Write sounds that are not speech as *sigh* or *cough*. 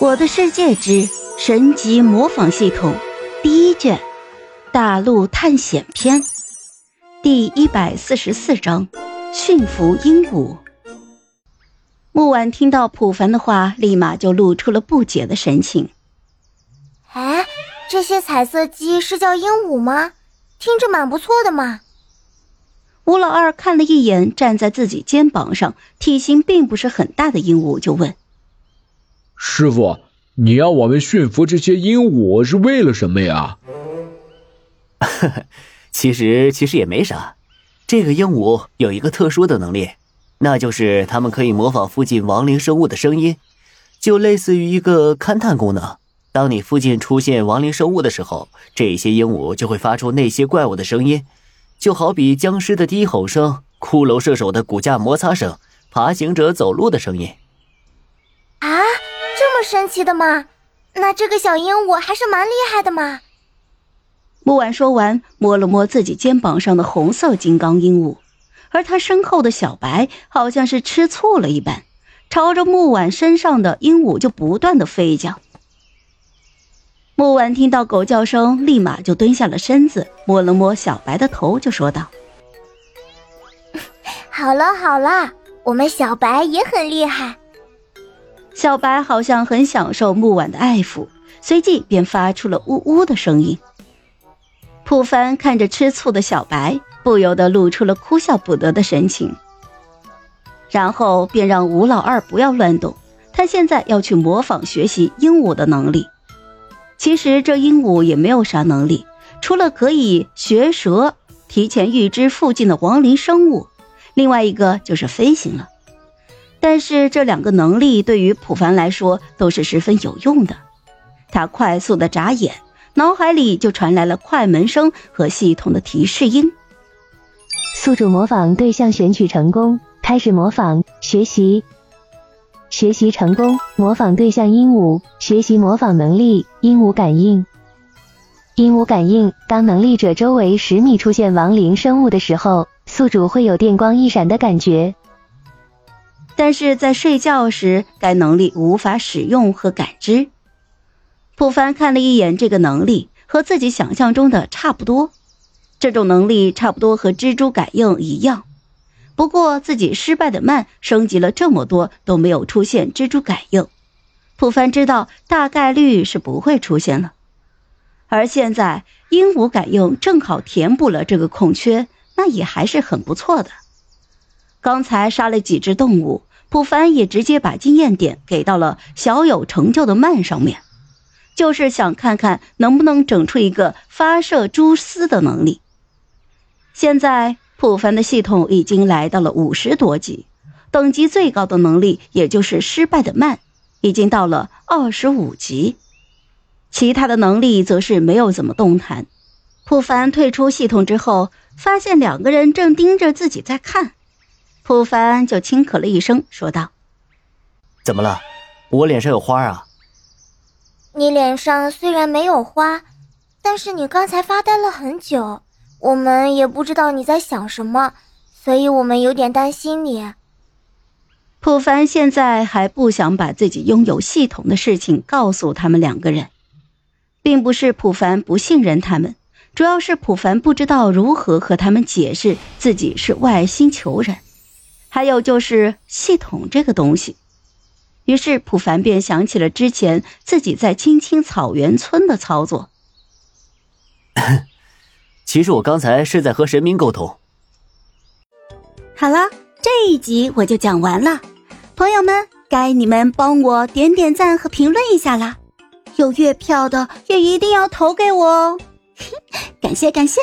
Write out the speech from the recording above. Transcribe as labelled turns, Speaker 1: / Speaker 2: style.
Speaker 1: 我的世界之神级模仿系统第一卷大陆探险篇第一百四十四章驯服鹦鹉。木婉听到普凡的话，立马就露出了不解的神情。
Speaker 2: 哎，这些彩色鸡是叫鹦鹉吗？听着蛮不错的嘛。
Speaker 1: 吴老二看了一眼站在自己肩膀上、体型并不是很大的鹦鹉，就问。
Speaker 3: 师傅，你要我们驯服这些鹦鹉是为了什么呀？*laughs*
Speaker 4: 其实其实也没啥，这个鹦鹉有一个特殊的能力，那就是它们可以模仿附近亡灵生物的声音，就类似于一个勘探功能。当你附近出现亡灵生物的时候，这些鹦鹉就会发出那些怪物的声音，就好比僵尸的低吼声、骷髅射手的骨架摩擦声、爬行者走路的声音。
Speaker 2: 啊！这么神奇的吗？那这个小鹦鹉还是蛮厉害的嘛。
Speaker 1: 木婉说完，摸了摸自己肩膀上的红色金刚鹦鹉，而他身后的小白好像是吃醋了一般，朝着木婉身上的鹦鹉就不断的飞叫。木婉听到狗叫声，立马就蹲下了身子，摸了摸小白的头，就说道：“ *laughs*
Speaker 2: 好了好了，我们小白也很厉害。”
Speaker 1: 小白好像很享受木婉的爱抚，随即便发出了呜呜的声音。普凡看着吃醋的小白，不由得露出了哭笑不得的神情，然后便让吴老二不要乱动，他现在要去模仿学习鹦鹉的能力。其实这鹦鹉也没有啥能力，除了可以学舌、提前预知附近的亡灵生物，另外一个就是飞行了。但是这两个能力对于普凡来说都是十分有用的。他快速的眨眼，脑海里就传来了快门声和系统的提示音。
Speaker 5: 宿主模仿对象选取成功，开始模仿学习。学习成功，模仿对象鹦鹉，学习模仿能力鹦鹉感应。鹦鹉感应，当能力者周围十米出现亡灵生物的时候，宿主会有电光一闪的感觉。
Speaker 1: 但是在睡觉时，该能力无法使用和感知。普凡看了一眼这个能力，和自己想象中的差不多。这种能力差不多和蜘蛛感应一样，不过自己失败的慢，升级了这么多都没有出现蜘蛛感应。普凡知道大概率是不会出现了。而现在鹦鹉感应正好填补了这个空缺，那也还是很不错的。刚才杀了几只动物。普凡也直接把经验点给到了小有成就的曼上面，就是想看看能不能整出一个发射蛛丝的能力。现在普凡的系统已经来到了五十多级，等级最高的能力也就是失败的慢，已经到了二十五级，其他的能力则是没有怎么动弹。普凡退出系统之后，发现两个人正盯着自己在看。普凡就轻咳了一声，说道：“
Speaker 4: 怎么了？我脸上有花啊？”
Speaker 2: 你脸上虽然没有花，但是你刚才发呆了很久，我们也不知道你在想什么，所以我们有点担心你。
Speaker 1: 普凡现在还不想把自己拥有系统的事情告诉他们两个人，并不是普凡不信任他们，主要是普凡不知道如何和他们解释自己是外星球人。还有就是系统这个东西，于是普凡便想起了之前自己在青青草原村的操作。*laughs*
Speaker 4: 其实我刚才是在和神明沟通。
Speaker 1: 好了，这一集我就讲完了，朋友们，该你们帮我点点赞和评论一下啦！有月票的也一定要投给我哦，感 *laughs* 谢感谢。